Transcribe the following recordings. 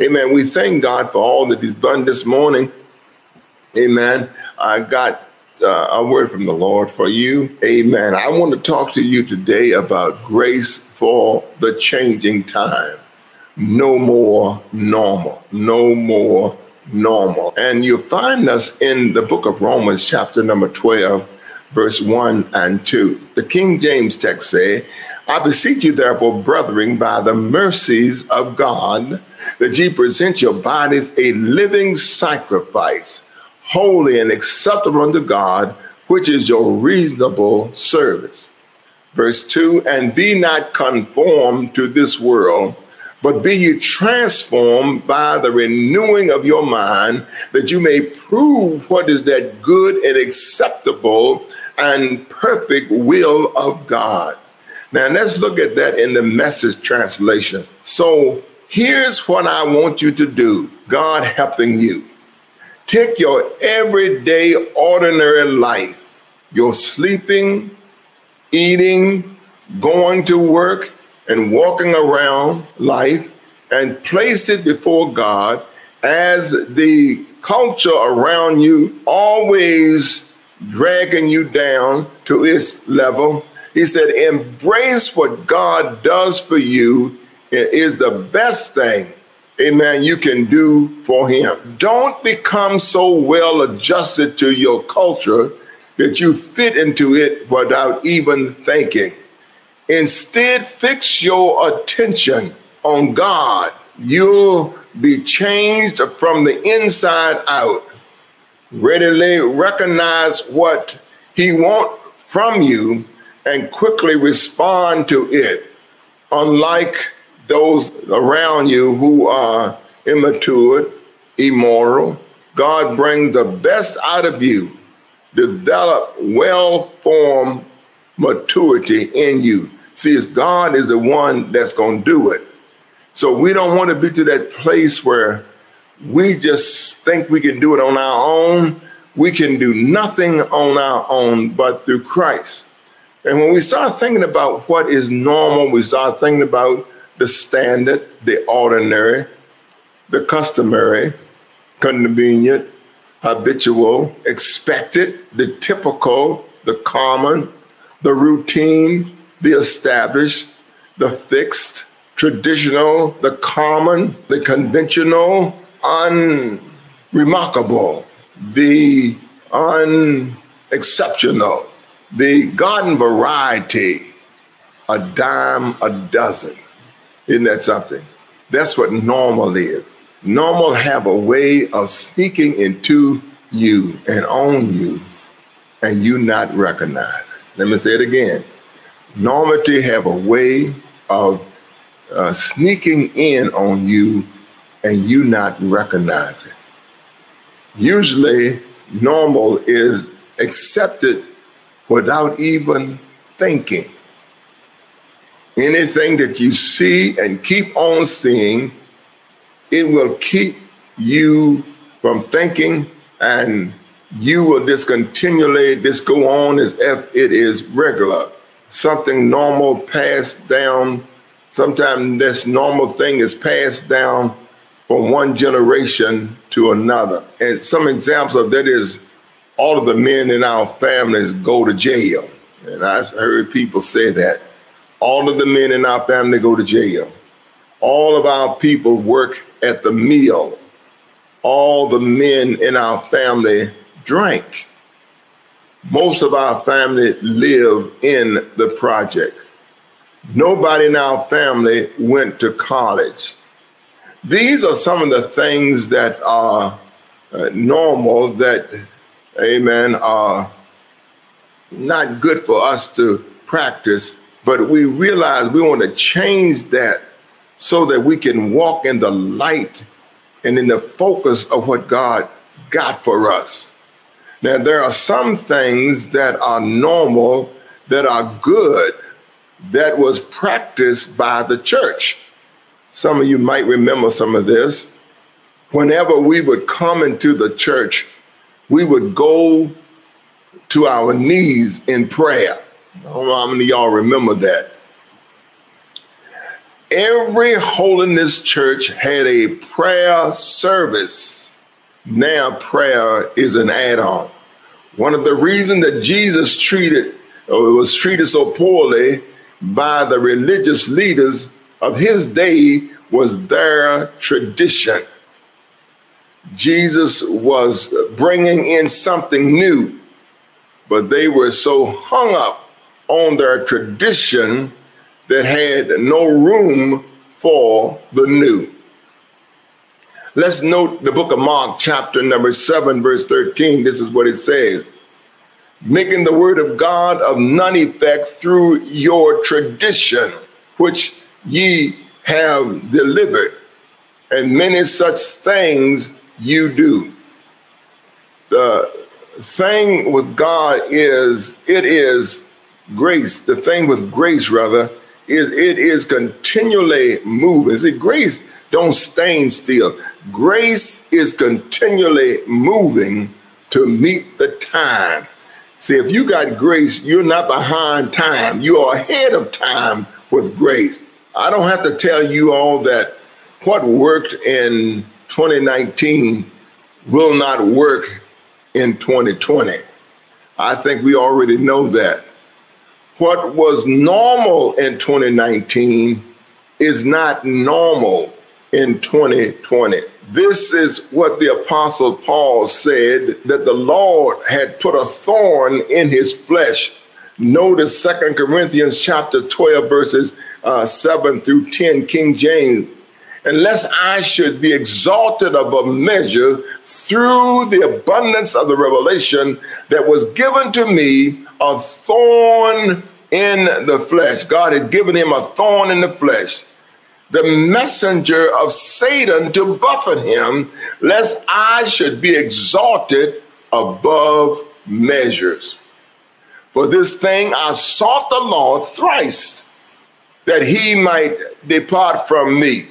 Amen. We thank God for all that He's done this morning. Amen. I got uh, a word from the Lord for you. Amen. I want to talk to you today about grace for the changing time. No more normal. No more normal. And you find us in the book of Romans, chapter number 12, verse 1 and 2. The King James text say, I beseech you, therefore, brethren, by the mercies of God, that ye present your bodies a living sacrifice, holy and acceptable unto God, which is your reasonable service. Verse 2 And be not conformed to this world, but be ye transformed by the renewing of your mind, that you may prove what is that good and acceptable and perfect will of God. Now, let's look at that in the message translation. So, here's what I want you to do God helping you. Take your everyday, ordinary life, your sleeping, eating, going to work, and walking around life, and place it before God as the culture around you always dragging you down to its level. He said, embrace what God does for you is the best thing, amen, you can do for him. Don't become so well adjusted to your culture that you fit into it without even thinking. Instead, fix your attention on God. You'll be changed from the inside out. Readily recognize what he wants from you and quickly respond to it. Unlike those around you who are immature, immoral. God brings the best out of you. Develop well formed maturity in you. See, it's God is the one that's going to do it. So we don't want to be to that place where we just think we can do it on our own. We can do nothing on our own but through Christ. And when we start thinking about what is normal, we start thinking about the standard, the ordinary, the customary, convenient, habitual, expected, the typical, the common, the routine, the established, the fixed, traditional, the common, the conventional, unremarkable, the unexceptional, the garden variety, a dime a dozen. Isn't that something? That's what normal is. Normal have a way of sneaking into you and on you and you not recognize it. Let me say it again. Normality have a way of uh, sneaking in on you and you not recognize it. Usually, normal is accepted without even thinking. Anything that you see and keep on seeing, it will keep you from thinking and you will discontinually just go on as if it is regular. Something normal passed down. Sometimes this normal thing is passed down from one generation to another. And some examples of that is all of the men in our families go to jail. And I've heard people say that. All of the men in our family go to jail. All of our people work at the mill. All the men in our family drink. Most of our family live in the project. Nobody in our family went to college. These are some of the things that are uh, normal that, amen, are not good for us to practice but we realize we want to change that so that we can walk in the light and in the focus of what God got for us. Now, there are some things that are normal, that are good, that was practiced by the church. Some of you might remember some of this. Whenever we would come into the church, we would go to our knees in prayer. I don't know how many of y'all remember that. every holiness church had a prayer service. Now prayer is an add-on. One of the reasons that Jesus treated or was treated so poorly by the religious leaders of his day was their tradition. Jesus was bringing in something new, but they were so hung up on their tradition that had no room for the new. Let's note the book of Mark, chapter number 7, verse 13. This is what it says making the word of God of none effect through your tradition, which ye have delivered, and many such things you do. The thing with God is it is grace. The thing with grace, rather, is it is continually moving. See, grace don't stand still. Grace is continually moving to meet the time. See, if you got grace, you're not behind time. You are ahead of time with grace. I don't have to tell you all that what worked in 2019 will not work in 2020. I think we already know that. What was normal in 2019 is not normal in 2020. This is what the Apostle Paul said that the Lord had put a thorn in his flesh. Notice Second Corinthians chapter 12, verses uh, 7 through 10, King James. Unless I should be exalted above measure through the abundance of the revelation that was given to me, a thorn in the flesh. God had given him a thorn in the flesh the messenger of Satan to buffet him, lest I should be exalted above measures. For this thing I sought the Lord thrice, that he might depart from me.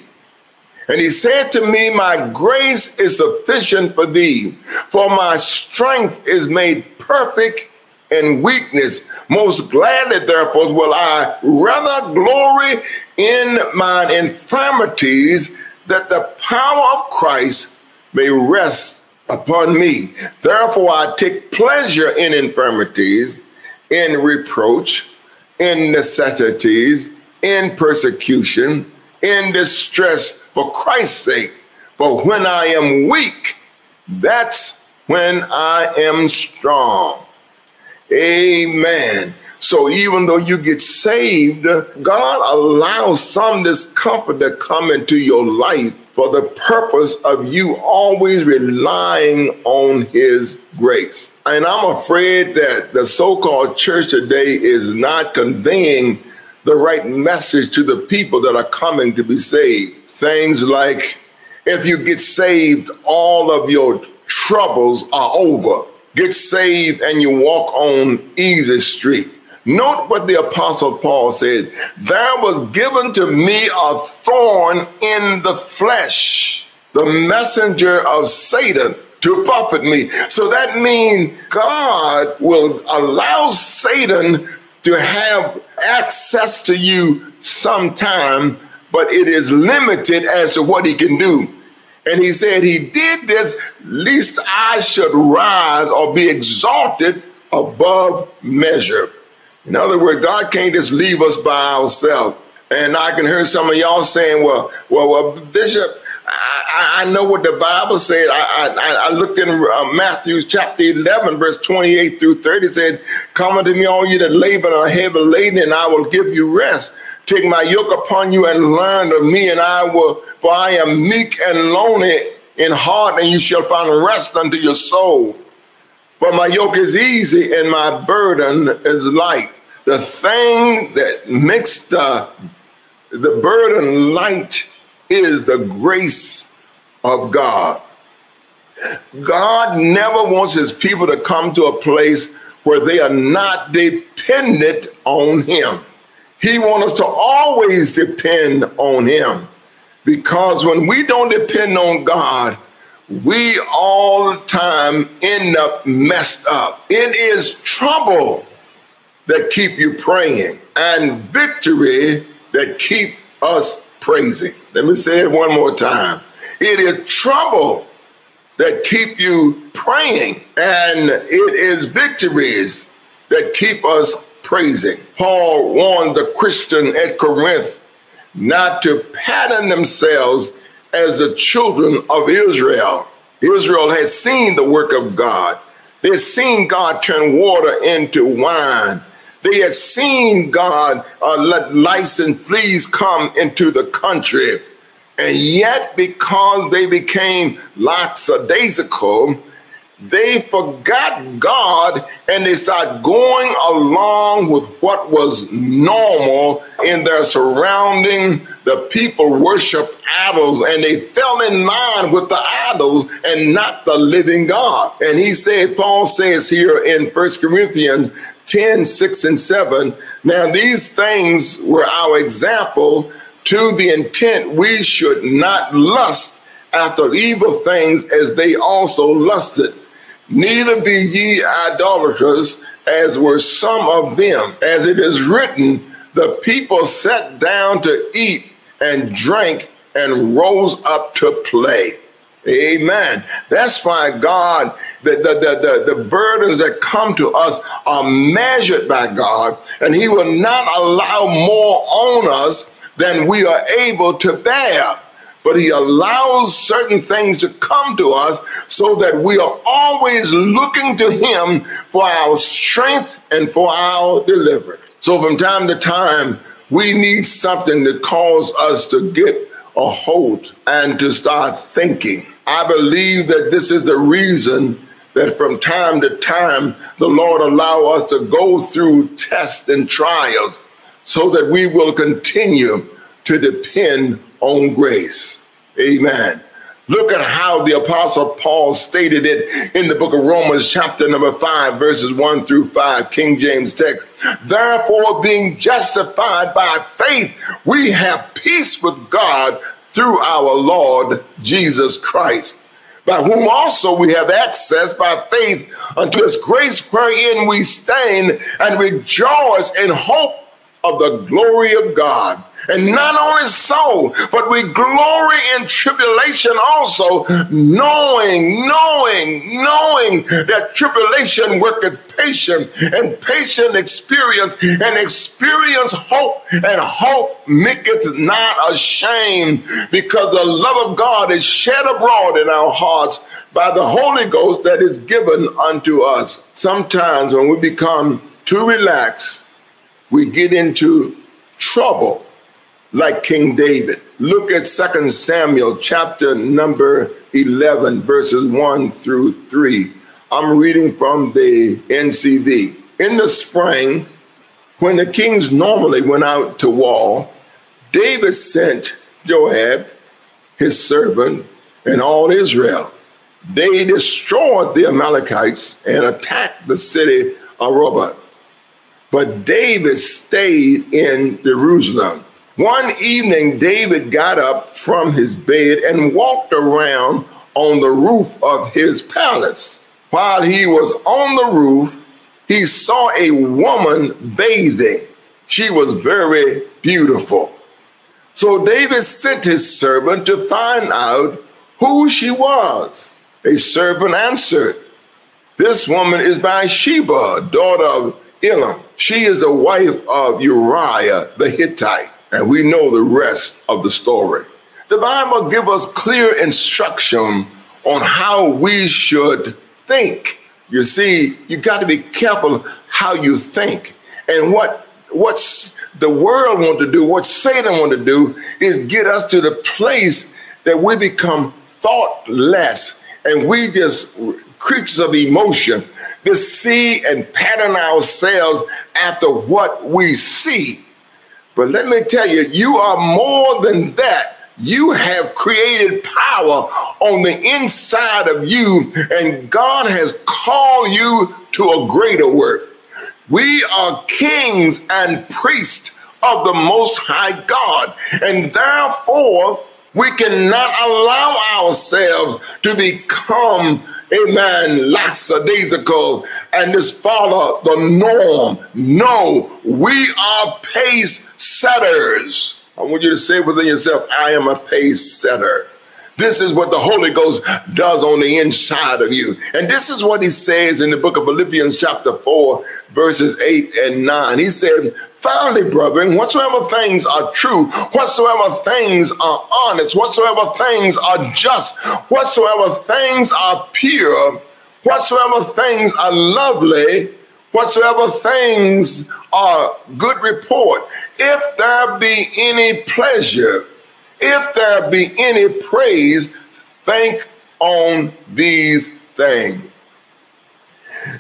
And he said to me, My grace is sufficient for thee, for my strength is made perfect in weakness. Most gladly, therefore, will I rather glory in mine infirmities, that the power of Christ may rest upon me. Therefore, I take pleasure in infirmities, in reproach, in necessities, in persecution, in distress for Christ's sake. But when I am weak, that's when I am strong. Amen. So even though you get saved, God allows some discomfort to come into your life for the purpose of you always relying on his grace. And I'm afraid that the so-called church today is not conveying the right message to the people that are coming to be saved. Things like if you get saved, all of your troubles are over get saved and you walk on easy street. Note what the apostle Paul said. There was given to me a thorn in the flesh, the messenger of Satan to buffet me. So that means God will allow Satan to have access to you sometime, but it is limited as to what he can do. And he said, He did this, lest I should rise or be exalted above measure. In other words, God can't just leave us by ourselves. And I can hear some of y'all saying, well, well, well Bishop, I, I know what the Bible said. I, I, I looked in uh, Matthew chapter 11, verse 28 through 30, said, Come unto me, all you that labor and are heavy laden, and I will give you rest. Take my yoke upon you and learn of me, and I will, for I am meek and lonely in heart, and you shall find rest unto your soul. For my yoke is easy and my burden is light. The thing that makes the, the burden light is the grace of God. God never wants his people to come to a place where they are not dependent on him. He wants us to always depend on Him because when we don't depend on God, we all the time end up messed up. It is trouble that keep you praying and victory that keep us praising. Let me say it one more time. It is trouble that keep you praying, and it is victories that keep us praising. Paul warned the Christian at Corinth not to pattern themselves as the children of Israel. Israel has seen the work of God. They had seen God turn water into wine. They had seen God uh, let lice and fleas come into the country. And yet, because they became lackadaisical, they forgot God and they started going along with what was normal in their surrounding. The people worship idols and they fell in line with the idols and not the living God. And he said, Paul says here in First Corinthians 10, 6, and 7, now these things were our example to the intent we should not lust after evil things as they also lusted. Neither be ye idolaters, as were some of them. As it is written, the people sat down to eat and drank and rose up to play. Amen. That's why God, the, the, the, the, burdens that come to us are measured by God, and He will not allow more on us than we are able to bear but he allows certain things to come to us so that we are always looking to him for our strength and for our deliverance. So from time to time, we need something to cause us to get a hold and to start thinking. I believe that this is the reason that from time to time the Lord allow us to go through tests and trials so that we will continue to depend on grace. Amen. Look at how the apostle Paul stated it in the book of Romans, chapter number five, verses one through five, King James text. Therefore, being justified by faith, we have peace with God through our Lord Jesus Christ, by whom also we have access by faith unto his grace wherein we stand and rejoice in hope of the glory of God. And not only so, but we glory in tribulation also, knowing, knowing, knowing that tribulation worketh patience, and patient experience, and experience hope, and hope maketh not ashamed, because the love of God is shed abroad in our hearts by the Holy Ghost that is given unto us. Sometimes when we become too relaxed, we get into trouble like King David. Look at 2 Samuel chapter number 11, verses 1 through 3. I'm reading from the NCV. In the spring, when the kings normally went out to war, David sent Joab, his servant, and all Israel. They destroyed the Amalekites and attacked the city of Rabbah. But David stayed in Jerusalem. One evening, David got up from his bed and walked around on the roof of his palace. While he was on the roof, he saw a woman bathing. She was very beautiful. So David sent his servant to find out who she was. A servant answered, This woman is Bathsheba, daughter of Eliam. She is the wife of Uriah the Hittite and we know the rest of the story. The Bible gives us clear instruction on how we should think. You see, you got to be careful how you think. And what what's the world want to do, what Satan want to do is get us to the place that we become thoughtless and we just creatures of emotion to see and pattern ourselves after what we see but let me tell you, you are more than that. You have created power on the inside of you, and God has called you to a greater work. We are kings and priests of the Most High God, and therefore we cannot allow ourselves to become amen, lackadaisical and just follow the norm. No, we are pace setters. I want you to say within yourself, I am a pace setter. This is what the Holy Ghost does on the inside of you. And this is what he says in the book of Philippians, chapter 4, verses 8 and 9. He said, Finally, brethren, whatsoever things are true, whatsoever things are honest, whatsoever things are just, whatsoever things are pure, whatsoever things are lovely, whatsoever things are good report, if there be any pleasure, if there be any praise, think on these things.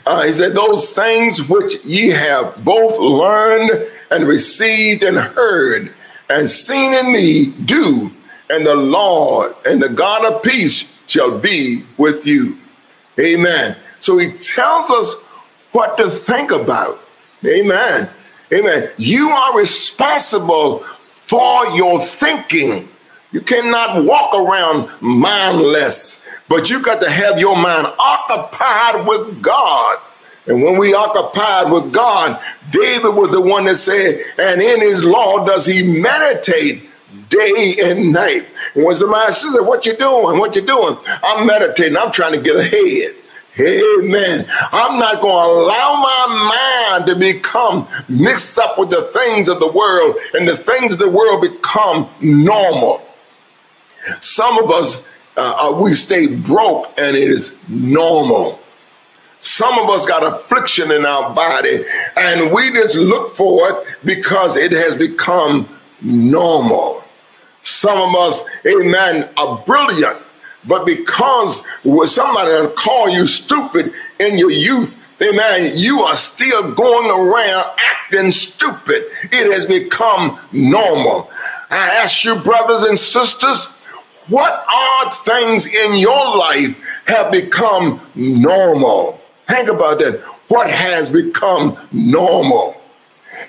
Uh, he said, Those things which ye have both learned and received and heard and seen in me, do, and the Lord and the God of peace shall be with you. Amen. So he tells us what to think about. Amen. Amen. You are responsible for your thinking. You cannot walk around mindless, but you got to have your mind occupied with God. And when we occupied with God, David was the one that said, and in his law does he meditate day and night. And when somebody says, what you doing? What you doing? I'm meditating. I'm trying to get ahead. Amen. I'm not going to allow my mind to become mixed up with the things of the world and the things of the world become normal. Some of us, uh, uh we stay broke and it is normal. Some of us got affliction in our body and we just look for it because it has become normal. Some of us, amen, are brilliant but because somebody call you stupid in your youth, amen, you are still going around acting stupid. It has become normal. I ask you, brothers and sisters, what odd things in your life have become normal? Think about that. What has become normal?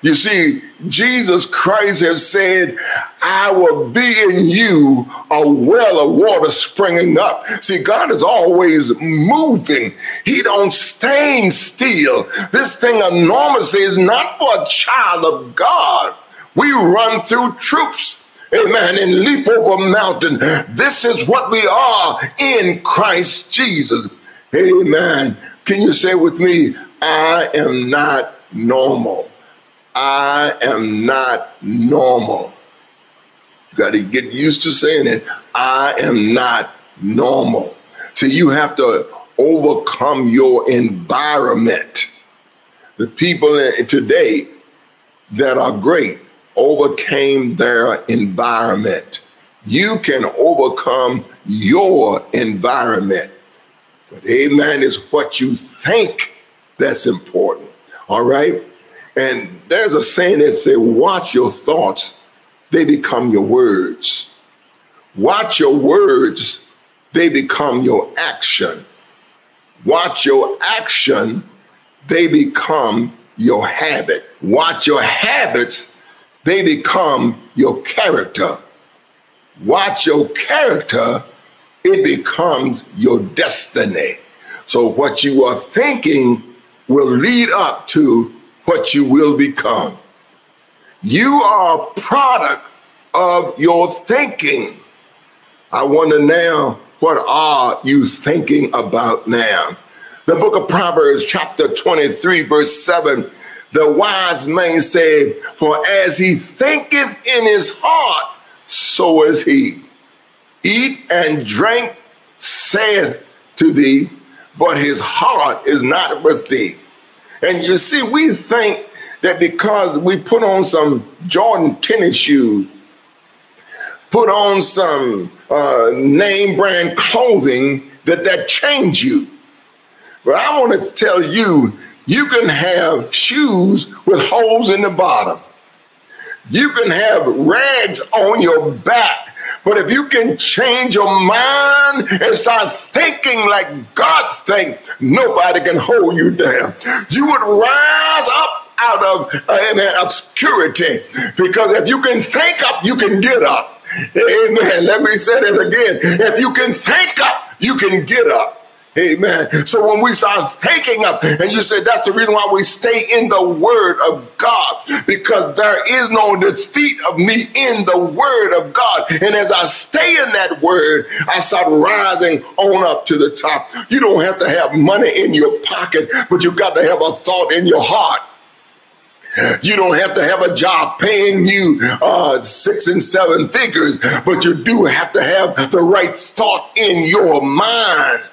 You see, Jesus Christ has said, I will be in you a well of water springing up. See, God is always moving. He don't stand still. This thing of normalcy is not for a child of God. We run through troops. Amen. And leap over mountain. This is what we are in Christ Jesus. Amen. Can you say with me, I am not normal? I am not normal. You got to get used to saying it. I am not normal. So you have to overcome your environment. The people today that are great overcame their environment. You can overcome your environment. But amen is what you think that's important. All right? And there's a saying that say, watch your thoughts, they become your words. Watch your words, they become your action. Watch your action, they become your habit. Watch your habits, they become your character. Watch your character, it becomes your destiny. So what you are thinking will lead up to what you will become. You are a product of your thinking. I wonder now, what are you thinking about now? The book of Proverbs, chapter 23, verse 7 the wise man said, For as he thinketh in his heart, so is he. Eat and drink, saith to thee, but his heart is not with thee. And you see, we think that because we put on some Jordan tennis shoes, put on some uh, name brand clothing, that that change you. But I want to tell you, you can have shoes with holes in the bottom. You can have rags on your back but if you can change your mind and start thinking like God thinks, nobody can hold you down. You would rise up out of uh, obscurity because if you can think up, you can get up. Amen. Let me say that again. If you can think up, you can get up. Amen. So when we start thinking up, and you said that's the reason why we stay in the word of God, because there is no defeat of me in the word of God. And as I stay in that word, I start rising on up to the top. You don't have to have money in your pocket, but you got to have a thought in your heart. You don't have to have a job paying you uh, six and seven figures, but you do have to have the right thought in your mind.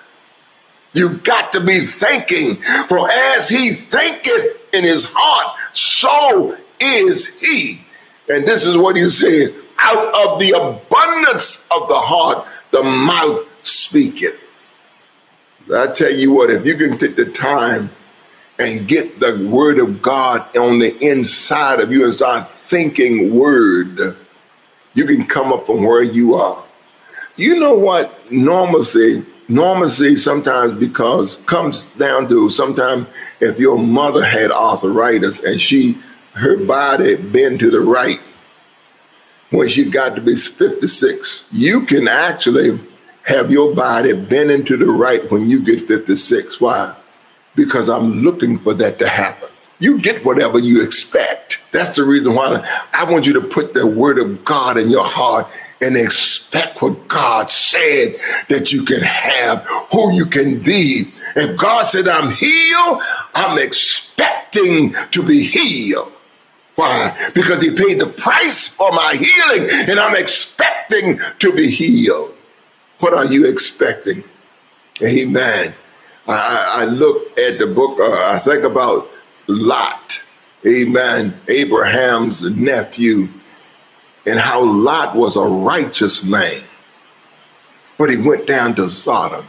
You got to be thinking, for as he thinketh in his heart, so is he. And this is what he said out of the abundance of the heart, the mouth speaketh. I tell you what, if you can take the time and get the word of God on the inside of you and start thinking word, you can come up from where you are. You know what? Normalcy normalcy sometimes because comes down to sometimes if your mother had arthritis and she her body bent to the right when she got to be 56 you can actually have your body bending to the right when you get 56 why? Because i'm looking for that to happen you get whatever you expect that's the reason why i want you to put the word of god in your heart and expect what God said that you can have, who you can be. If God said, I'm healed, I'm expecting to be healed. Why? Because he paid the price for my healing and I'm expecting to be healed. What are you expecting? Amen. I, I look at the book, uh, I think about Lot, amen, Abraham's nephew and how Lot was a righteous man, but he went down to Sodom.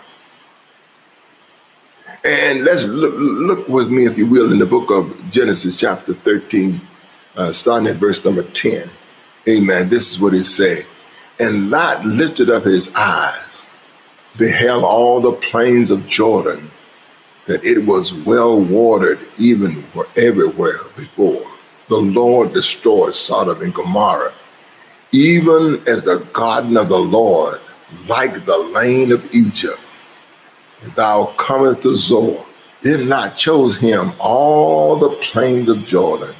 And let's look, look, with me, if you will, in the book of Genesis, chapter 13, uh, starting at verse number 10. Amen. This is what it said. And Lot lifted up his eyes, beheld all the plains of Jordan, that it was well watered even for everywhere before. The Lord destroyed Sodom and Gomorrah even as the garden of the Lord, like the lane of Egypt. Thou comest to Zoar. Then Lot chose him all the plains of Jordan.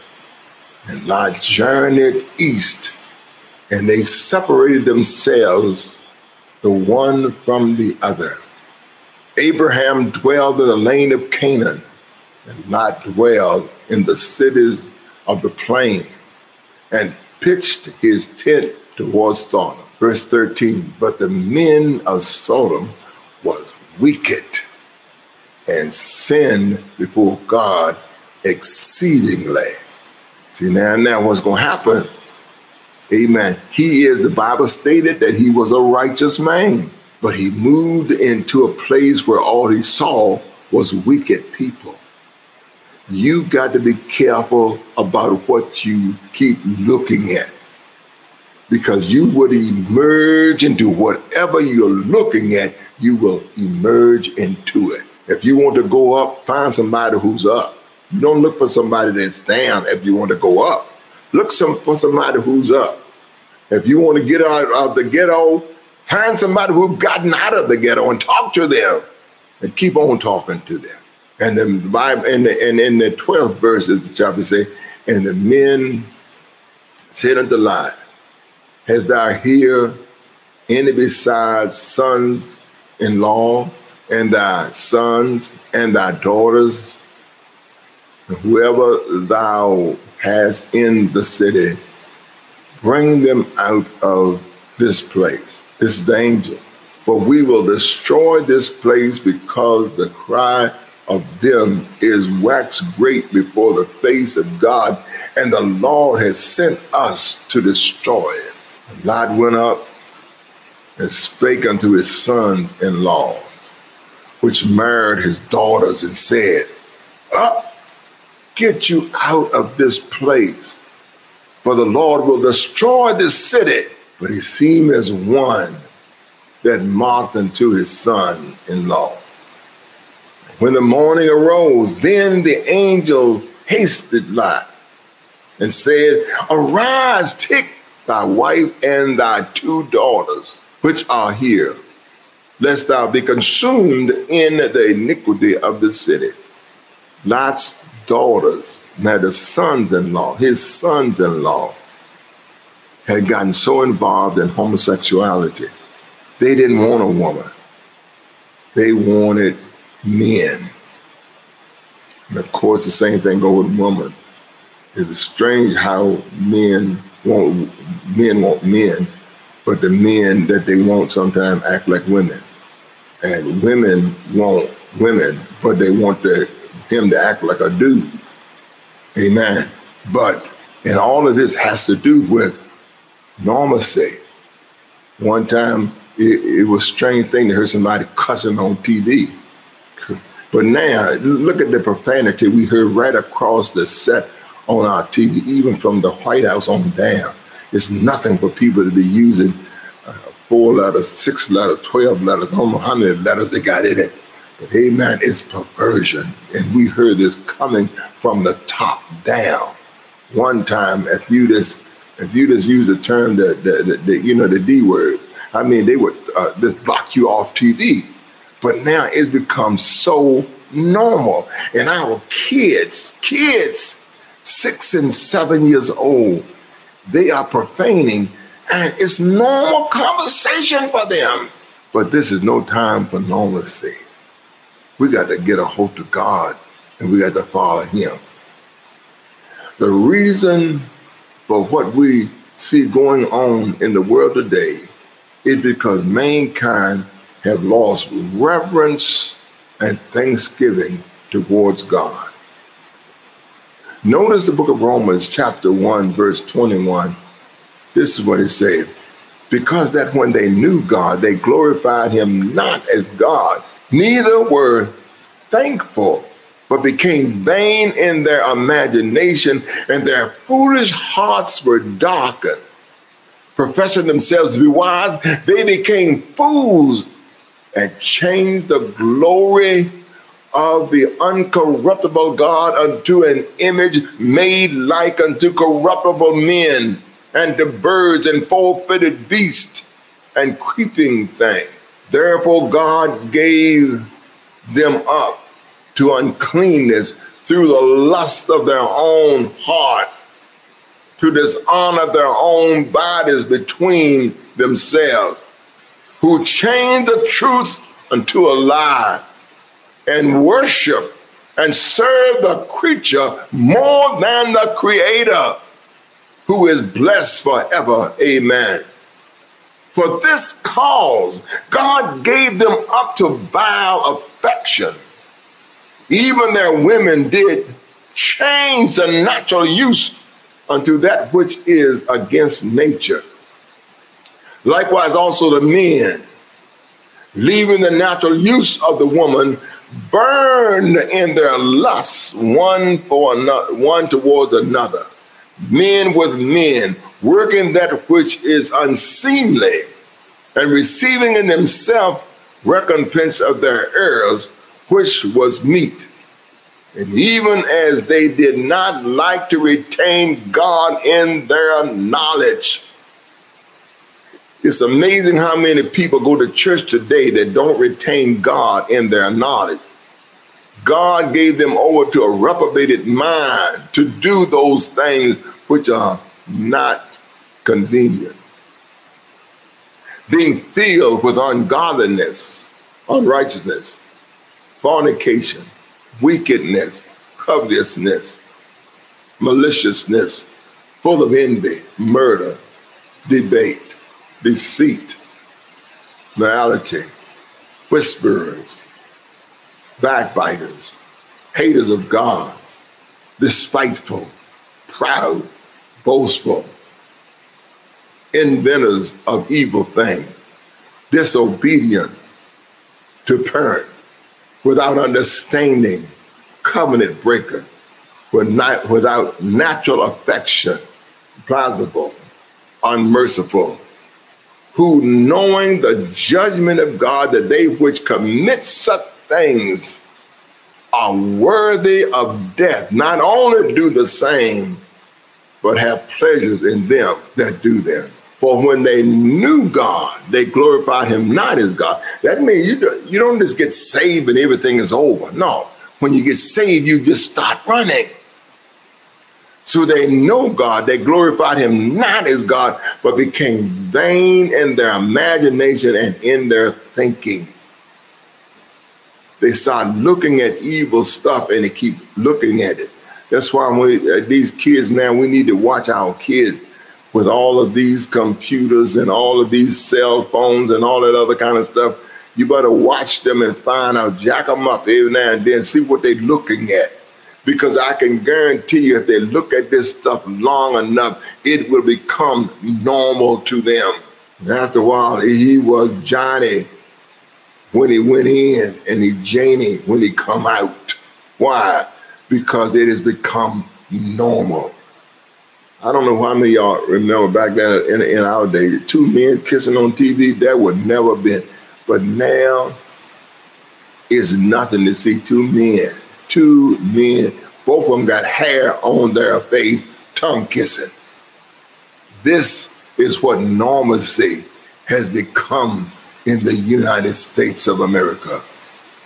And Lot journeyed east, and they separated themselves the one from the other. Abraham dwelled in the land of Canaan, and Lot dwelled in the cities of the plain. And pitched his tent towards Sodom. Verse 13, but the men of Sodom was wicked and sinned before God exceedingly. See, now, now what's going to happen? Amen. He is, the Bible stated that he was a righteous man, but he moved into a place where all he saw was wicked people you got to be careful about what you keep looking at because you would emerge into whatever you're looking at, you will emerge into it. If you want to go up, find somebody who's up. You don't look for somebody that's down if you want to go up. Look some, for somebody who's up. If you want to get out of the ghetto, find somebody who's gotten out of the ghetto and talk to them and keep on talking to them. And the Bible, and, the, in the 12th verse of the chapter say, and the men said unto Lot, Has thou here any besides sons in law, and thy sons and thy daughters, whoever thou hast in the city, bring them out of this place, this danger. For we will destroy this place because the cry of them is waxed great before the face of God, and the Lord has sent us to destroy it. Lot went up and spake unto his sons in law, which married his daughters, and said, Up, get you out of this place, for the Lord will destroy this city. But he seemed as one that mocked unto his son in law. When the morning arose, then the angel hasted Lot and said, Arise, take thy wife and thy two daughters, which are here, lest thou be consumed in the iniquity of the city. Lot's daughters, now the sons in law, his sons in law, had gotten so involved in homosexuality, they didn't want a woman. They wanted men. And of course, the same thing goes with women. It's strange how men want men want men, but the men that they want sometimes act like women, and women want women, but they want the, him to act like a dude. Amen. But and all of this has to do with normalcy. One time, it, it was a strange thing to hear somebody cussing on TV. But now, look at the profanity we heard right across the set on our TV, even from the White House on down. It's nothing for people to be using uh, four letters, six letters, 12 letters. I don't know how many letters they got in it. But amen, it's perversion. And we heard this coming from the top down. One time, if you just if you just use the term that the, the, you know the D word, I mean they would uh, just block you off TV. But now it's become so normal, and our kids, kids six and seven years old, they are profaning, and it's normal conversation for them. But this is no time for normalcy. We got to get a hold of God and we got to follow Him. The reason for what we see going on in the world today is because mankind have lost reverence and thanksgiving towards God. Notice the book of Romans, chapter 1, verse 21. This is what it said Because that when they knew God, they glorified him not as God, neither were thankful, but became vain in their imagination, and their foolish hearts were darkened. Professing themselves to be wise, they became fools and changed the glory of the uncorruptible God unto an image made like unto corruptible men and to birds and four-footed beasts and creeping things. Therefore God gave them up to uncleanness through the lust of their own heart, to dishonor their own bodies between themselves, who changed the truth unto a lie and worship and serve the creature more than the creator who is blessed forever. Amen. For this cause, God gave them up to vile affection. Even their women did change the natural use unto that which is against nature. Likewise, also the men, leaving the natural use of the woman, burned in their lusts one for another, one towards another, men with men, working that which is unseemly, and receiving in themselves recompense of their errors, which was meet. And even as they did not like to retain God in their knowledge, it's amazing how many people go to church today that don't retain God in their knowledge. God gave them over to a reprobated mind to do those things which are not convenient. Being filled with ungodliness, unrighteousness, fornication, wickedness, covetousness, maliciousness, full of envy, murder, debate deceit, morality, whisperers, backbiters, haters of God, despiteful, proud, boastful, inventors of evil things, disobedient to parents, without understanding, covenant breaker, without natural affection, plausible, unmerciful, who knowing the judgment of God that they which commit such things are worthy of death, not only do the same, but have pleasures in them that do them. For when they knew God, they glorified him not as God. That means you, do, you don't just get saved and everything is over. No. When you get saved, you just start running. So they know God, they glorified him not as God, but became vain in their imagination and in their thinking. They start looking at evil stuff and they keep looking at it. That's why we, uh, these kids now, we need to watch our kids with all of these computers and all of these cell phones and all that other kind of stuff. You better watch them and find out, jack them up every now and then, see what they're looking at because I can guarantee you if they look at this stuff long enough, it will become normal to them. And after a while, he was Johnny when he went in and he Janie when he come out. Why? Because it has become normal. I don't know how many y'all remember back then in, in our day, two men kissing on TV, that would never been. But now it's nothing to see two men two men. Both of them got hair on their face, tongue kissing. This is what normalcy has become in the United States of America.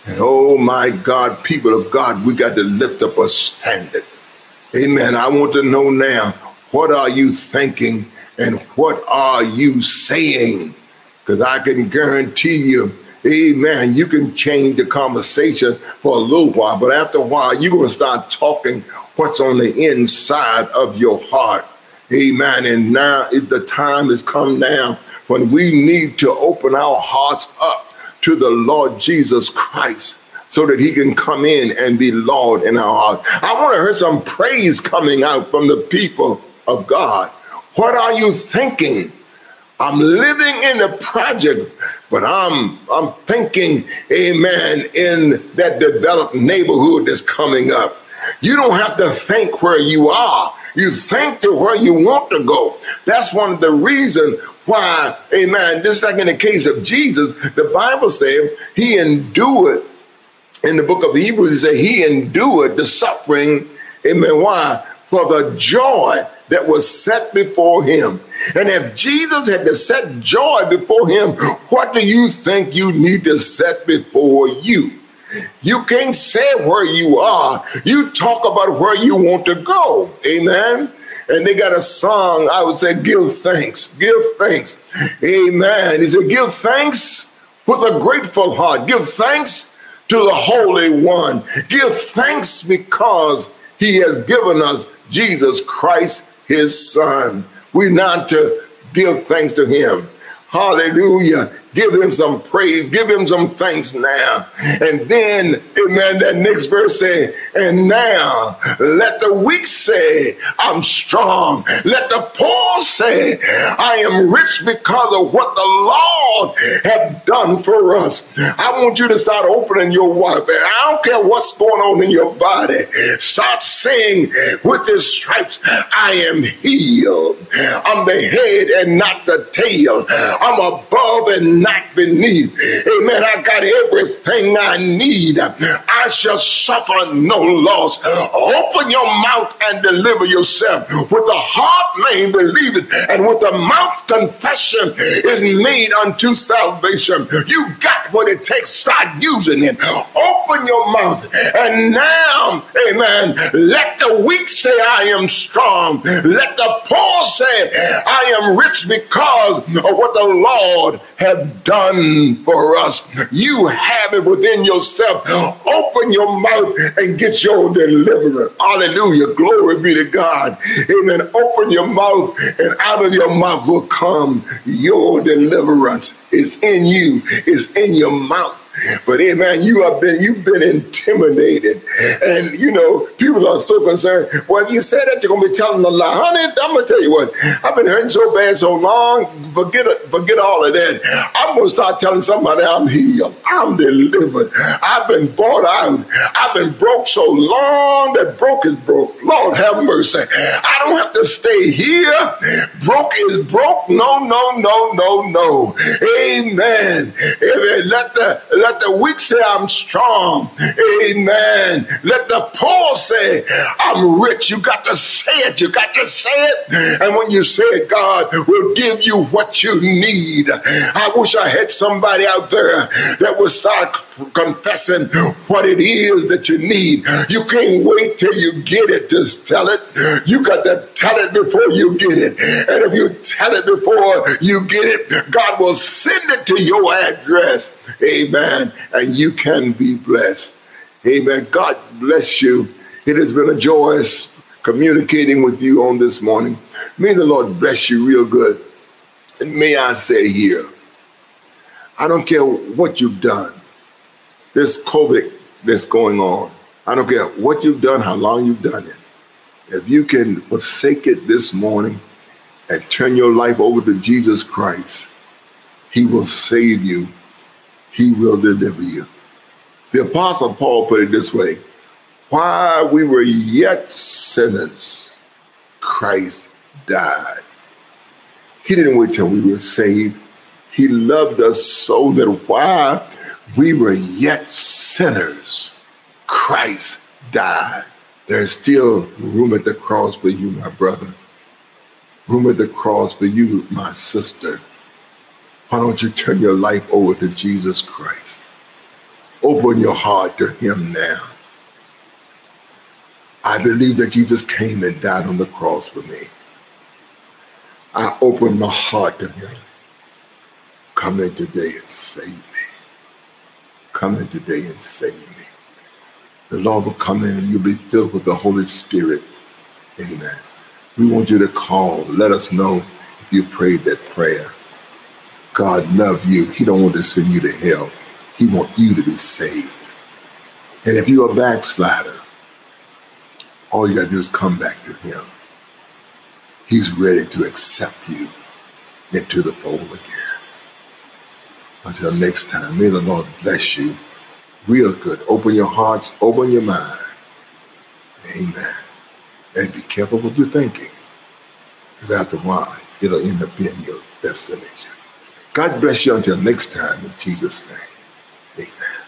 And oh my God, people of God, we got to lift up a standard. Amen. I want to know now what are you thinking and what are you saying? Because I can guarantee you Amen. You can change the conversation for a little while, but after a while, you're going to start talking what's on the inside of your heart. Amen. And now the time has come now when we need to open our hearts up to the Lord Jesus Christ so that he can come in and be Lord in our heart. I want to hear some praise coming out from the people of God. What are you thinking? I'm living in a project, but I'm I'm thinking, amen, in that developed neighborhood that's coming up. You don't have to think where you are. You think to where you want to go. That's one of the reasons why, amen, just like in the case of Jesus, the Bible said he endured in the book of Hebrews, he said he endured the suffering, amen. Why? For the joy that was set before him. And if Jesus had to set joy before him, what do you think you need to set before you? You can't say where you are. You talk about where you want to go. Amen. And they got a song, I would say, give thanks, give thanks. Amen. He said, give thanks with a grateful heart. Give thanks to the Holy One. Give thanks because he has given us Jesus Christ his son. We're not to give thanks to him. Hallelujah. Give him some praise. Give him some thanks now. And then, amen, that next verse say, and now let the weak say, I'm strong. Let the poor say, I am rich because of what the Lord have done for us. I want you to start opening your wife. I don't care what's going on in your body. Start saying, with his stripes, I am healed. I'm the head and not the tail. I'm above and not beneath. Amen. I got everything I need. I shall suffer no loss. Open your mouth and deliver yourself. With the heart man believe it, and with the mouth confession is made unto salvation. You got what it takes. Start using it. Open your mouth. And now, amen, let the weak say, I am strong. Let the poor say, I am rich because of what the Lord have done for us. You have it within yourself. Open your mouth and get your deliverance. Hallelujah. Glory be to God. Amen. Open your mouth and out of your mouth will come your deliverance. It's in you. It's in your mouth. But hey, man, you have been you've been intimidated, and you know people are so concerned. Well, if you say that, you're gonna be telling a lie, honey. I'm gonna tell you what. I've been hurting so bad so long. Forget it. Forget all of that. I'm gonna start telling somebody I'm healed. I'm delivered. I've been bought out. I've been broke so long that broke is broke. Lord have mercy. I don't have to stay here. Broke is broke. No, no, no, no, no. Amen. Amen. Let the let the weak say I'm strong. Amen. Let the poor say I'm rich. You got to say it. You got to say it. And when you say it, God will give you what you need. I wish I had somebody out there that would start confessing what it is that you need. You can't wait till you get it to tell it. You got to tell it before you get it. And if you tell it before you get it, God will send it to your address. Amen. And you can be blessed. Amen. God bless you. It has been a joyous communicating with you on this morning. May the Lord bless you real good. And may I say here, I don't care what you've done. This COVID that's going on, I don't care what you've done, how long you've done it. If you can forsake it this morning and turn your life over to Jesus Christ, He will save you, He will deliver you. The Apostle Paul put it this way while we were yet sinners, Christ died. He didn't wait till we were saved. He loved us so that while we were yet sinners, Christ died. There's still room at the cross for you, my brother. Room at the cross for you, my sister. Why don't you turn your life over to Jesus Christ? Open your heart to Him now. I believe that Jesus came and died on the cross for me. I open my heart to Him. Come in today and save me. Come in today and save me. The Lord will come in and you'll be filled with the Holy Spirit. Amen. We want you to call. Let us know if you prayed that prayer. God love you. He don't want to send you to hell. He want you to be saved. And if you're a backslider, all you got to do is come back to him. He's ready to accept you into the fold again. Until next time, may the Lord bless you real good. Open your hearts, open your mind. Amen. And be careful what you're thinking. Because after a while, it'll end up being your destination. God bless you until next time in Jesus' name. Amen.